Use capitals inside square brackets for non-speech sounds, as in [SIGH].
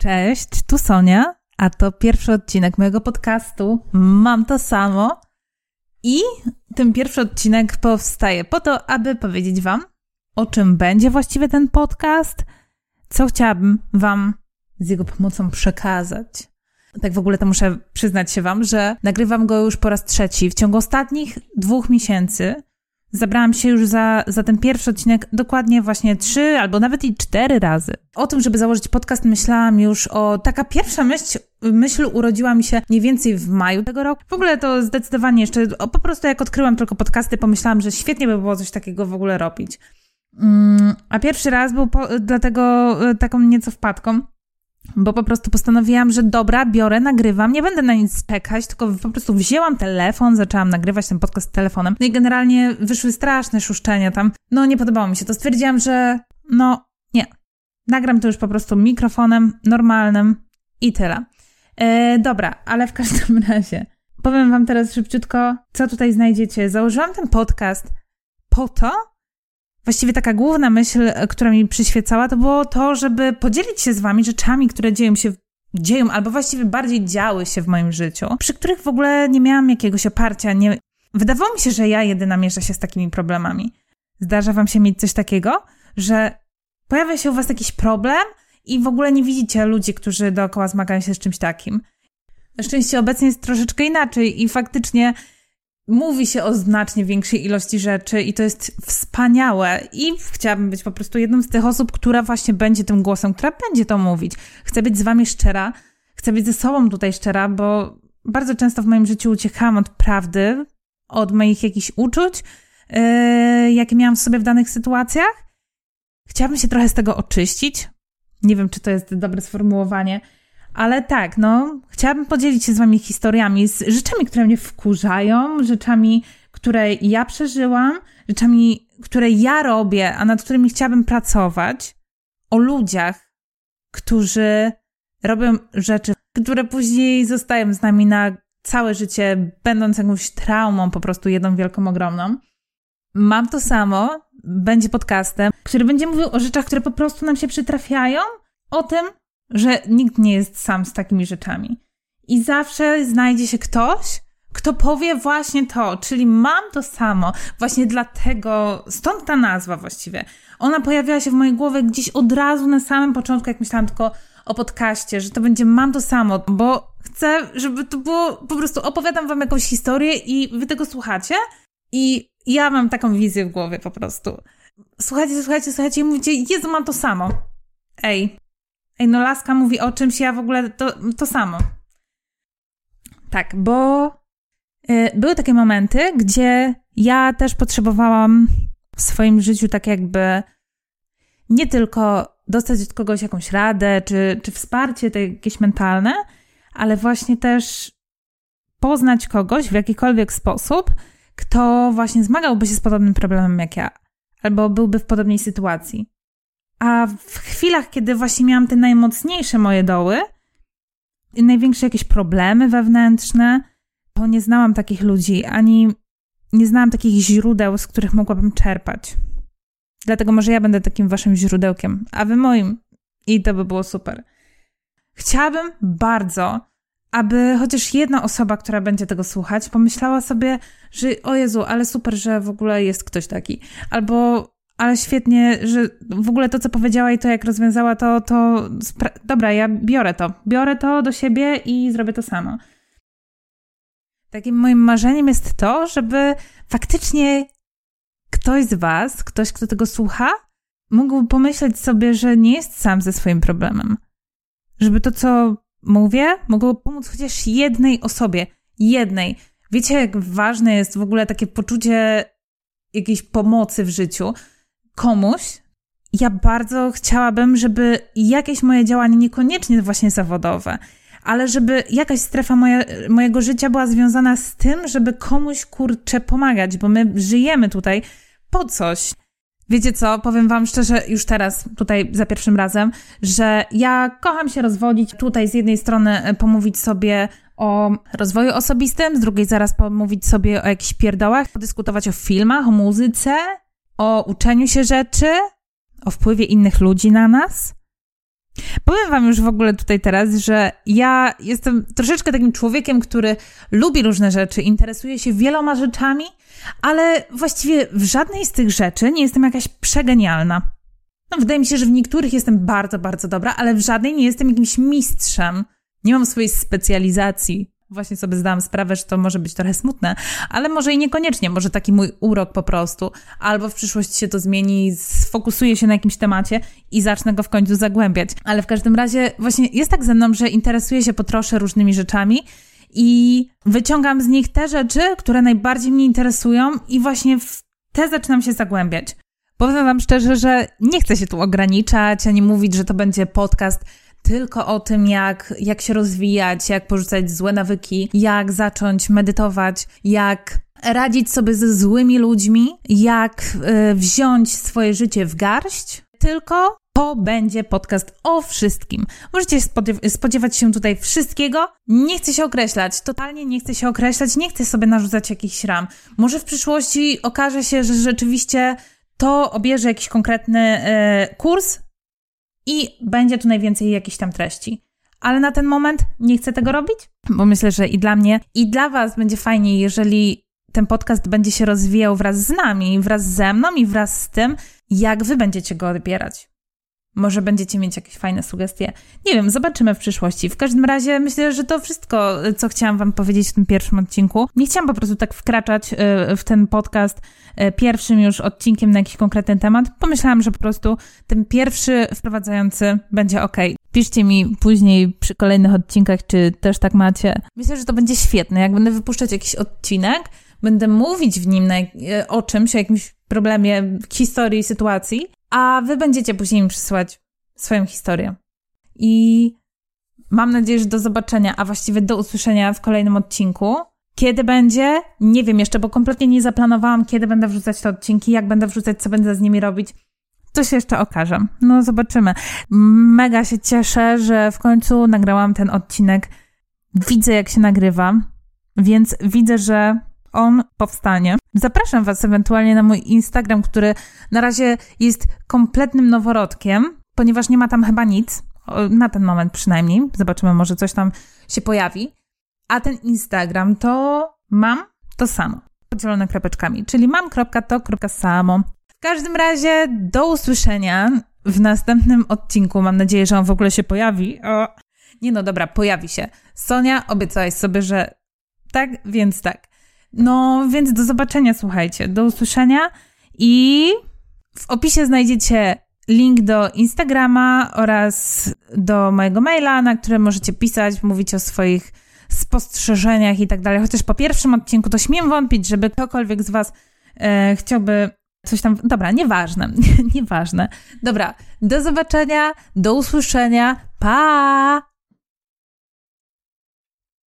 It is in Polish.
Cześć, tu Sonia, a to pierwszy odcinek mojego podcastu Mam to samo. I ten pierwszy odcinek powstaje po to, aby powiedzieć Wam, o czym będzie właściwie ten podcast, co chciałabym Wam z jego pomocą przekazać. Tak w ogóle to muszę przyznać się Wam, że nagrywam go już po raz trzeci. W ciągu ostatnich dwóch miesięcy Zabrałam się już za, za ten pierwszy odcinek dokładnie właśnie trzy albo nawet i cztery razy. O tym, żeby założyć podcast, myślałam już o. Taka pierwsza myśl, myśl urodziła mi się mniej więcej w maju tego roku. W ogóle to zdecydowanie jeszcze. O, po prostu jak odkryłam tylko podcasty, pomyślałam, że świetnie by było coś takiego w ogóle robić. Mm, a pierwszy raz był po, dlatego e, taką nieco wpadką bo po prostu postanowiłam, że dobra, biorę, nagrywam, nie będę na nic czekać, tylko po prostu wzięłam telefon, zaczęłam nagrywać ten podcast telefonem. No i generalnie wyszły straszne szuszczenia tam. No nie podobało mi się to. Stwierdziłam, że no nie. Nagram to już po prostu mikrofonem normalnym i tyle. E, dobra, ale w każdym [LAUGHS] razie powiem wam teraz szybciutko, co tutaj znajdziecie. Założyłam ten podcast po to, właściwie taka główna myśl, e, która mi przyświecała, to było to, żeby podzielić się z wami rzeczami, które dzieją się dzieją, albo właściwie bardziej działy się w moim życiu, przy których w ogóle nie miałam jakiegoś oparcia. Nie... Wydawało mi się, że ja jedyna mierzę się z takimi problemami. Zdarza wam się mieć coś takiego, że pojawia się u was jakiś problem i w ogóle nie widzicie ludzi, którzy dookoła zmagają się z czymś takim. Na szczęście obecnie jest troszeczkę inaczej i faktycznie mówi się o znacznie większej ilości rzeczy i to jest wspaniałe. I chciałabym być po prostu jedną z tych osób, która właśnie będzie tym głosem, która będzie to mówić. Chcę być z wami szczera, chcę być ze sobą tutaj szczera, bo bardzo często w moim życiu uciekałam od prawdy, od moich jakichś uczuć, yy, jakie miałam w sobie w danych sytuacjach. Chciałabym się trochę z tego oczyścić. Nie wiem, czy to jest dobre sformułowanie ale tak, no, chciałabym podzielić się z wami historiami, z rzeczami, które mnie wkurzają, rzeczami, które ja przeżyłam, rzeczami, które ja robię, a nad którymi chciałabym pracować, o ludziach, którzy robią rzeczy, które później zostają z nami na całe życie, będąc jakąś traumą, po prostu jedną wielką, ogromną. Mam to samo, będzie podcastem, który będzie mówił o rzeczach, które po prostu nam się przytrafiają, o tym, że nikt nie jest sam z takimi rzeczami. I zawsze znajdzie się ktoś, kto powie właśnie to, czyli mam to samo. Właśnie dlatego, stąd ta nazwa właściwie. Ona pojawiła się w mojej głowie gdzieś od razu na samym początku, jak myślałam tylko o podcaście, że to będzie mam to samo, bo chcę, żeby to było, po prostu opowiadam wam jakąś historię i wy tego słuchacie i ja mam taką wizję w głowie po prostu. Słuchajcie, słuchajcie, słuchajcie i mówicie, Jezu, mam to samo. Ej, Ej, no laska mówi o czymś, ja w ogóle to, to samo. Tak, bo y, były takie momenty, gdzie ja też potrzebowałam w swoim życiu tak jakby nie tylko dostać od kogoś jakąś radę, czy, czy wsparcie to jakieś mentalne, ale właśnie też poznać kogoś w jakikolwiek sposób, kto właśnie zmagałby się z podobnym problemem jak ja, albo byłby w podobnej sytuacji. A w chwilach, kiedy właśnie miałam te najmocniejsze moje doły, największe jakieś problemy wewnętrzne, to nie znałam takich ludzi, ani nie znałam takich źródeł, z których mogłabym czerpać. Dlatego może ja będę takim waszym źródełkiem, a wy moim. I to by było super. Chciałabym bardzo, aby chociaż jedna osoba, która będzie tego słuchać, pomyślała sobie, że o Jezu, ale super, że w ogóle jest ktoś taki. Albo ale świetnie, że w ogóle to, co powiedziała i to, jak rozwiązała to, to dobra, ja biorę to. Biorę to do siebie i zrobię to samo. Takim moim marzeniem jest to, żeby faktycznie ktoś z Was, ktoś, kto tego słucha, mógł pomyśleć sobie, że nie jest sam ze swoim problemem. Żeby to, co mówię, mogło pomóc chociaż jednej osobie. Jednej. Wiecie, jak ważne jest w ogóle takie poczucie jakiejś pomocy w życiu, komuś, ja bardzo chciałabym, żeby jakieś moje działanie, niekoniecznie właśnie zawodowe, ale żeby jakaś strefa moje, mojego życia była związana z tym, żeby komuś kurczę pomagać, bo my żyjemy tutaj po coś. Wiecie co, powiem Wam szczerze, już teraz, tutaj za pierwszym razem, że ja kocham się rozwodzić. Tutaj z jednej strony e, pomówić sobie o rozwoju osobistym, z drugiej zaraz pomówić sobie o jakichś pierdołach, podyskutować o filmach, o muzyce, o uczeniu się rzeczy, o wpływie innych ludzi na nas. Powiem Wam już w ogóle tutaj teraz, że ja jestem troszeczkę takim człowiekiem, który lubi różne rzeczy, interesuje się wieloma rzeczami, ale właściwie w żadnej z tych rzeczy nie jestem jakaś przegenialna. No, wydaje mi się, że w niektórych jestem bardzo, bardzo dobra, ale w żadnej nie jestem jakimś mistrzem. Nie mam swojej specjalizacji. Właśnie sobie zdałam sprawę, że to może być trochę smutne, ale może i niekoniecznie, może taki mój urok po prostu, albo w przyszłości się to zmieni, sfokusuję się na jakimś temacie i zacznę go w końcu zagłębiać. Ale w każdym razie właśnie jest tak ze mną, że interesuję się po trosze różnymi rzeczami i wyciągam z nich te rzeczy, które najbardziej mnie interesują i właśnie w te zaczynam się zagłębiać. Powiem Wam szczerze, że nie chcę się tu ograniczać, ani mówić, że to będzie podcast tylko o tym, jak, jak się rozwijać, jak porzucać złe nawyki, jak zacząć medytować, jak radzić sobie ze złymi ludźmi, jak y, wziąć swoje życie w garść, tylko to będzie podcast o wszystkim. Możecie spodziewać się tutaj wszystkiego. Nie chcę się określać, totalnie nie chcę się określać, nie chcę sobie narzucać jakichś ram. Może w przyszłości okaże się, że rzeczywiście to obierze jakiś konkretny y, kurs, i będzie tu najwięcej jakichś tam treści. Ale na ten moment nie chcę tego robić, bo myślę, że i dla mnie, i dla Was będzie fajniej, jeżeli ten podcast będzie się rozwijał wraz z nami, wraz ze mną i wraz z tym, jak Wy będziecie go odbierać. Może będziecie mieć jakieś fajne sugestie. Nie wiem, zobaczymy w przyszłości. W każdym razie myślę, że to wszystko, co chciałam Wam powiedzieć w tym pierwszym odcinku. Nie chciałam po prostu tak wkraczać y, w ten podcast y, pierwszym już odcinkiem na jakiś konkretny temat. Pomyślałam, że po prostu ten pierwszy wprowadzający będzie ok. Piszcie mi później przy kolejnych odcinkach, czy też tak macie. Myślę, że to będzie świetne. Jak będę wypuszczać jakiś odcinek, będę mówić w nim na, y, o czymś, o jakimś problemie, historii, sytuacji, a wy będziecie później mi przysyłać swoją historię. I mam nadzieję, że do zobaczenia, a właściwie do usłyszenia w kolejnym odcinku. Kiedy będzie? Nie wiem jeszcze, bo kompletnie nie zaplanowałam, kiedy będę wrzucać te odcinki, jak będę wrzucać, co będę z nimi robić. To się jeszcze okaże. No, zobaczymy. Mega się cieszę, że w końcu nagrałam ten odcinek. Widzę, jak się nagrywa, więc widzę, że on powstanie. Zapraszam Was ewentualnie na mój Instagram, który na razie jest kompletnym noworodkiem, ponieważ nie ma tam chyba nic, na ten moment przynajmniej. Zobaczymy, może coś tam się pojawi. A ten Instagram to mam to samo, podzielone kropeczkami, czyli mam.to.samo. W każdym razie do usłyszenia w następnym odcinku. Mam nadzieję, że on w ogóle się pojawi. O. Nie no, dobra, pojawi się. Sonia, obiecałaś sobie, że tak, więc tak. No więc do zobaczenia, słuchajcie, do usłyszenia i w opisie znajdziecie link do Instagrama oraz do mojego maila, na które możecie pisać, mówić o swoich spostrzeżeniach i tak dalej. Chociaż po pierwszym odcinku to śmiem wątpić, żeby ktokolwiek z Was e, chciałby coś tam. Dobra, nieważne, [LAUGHS] nieważne. Dobra, do zobaczenia, do usłyszenia. Pa!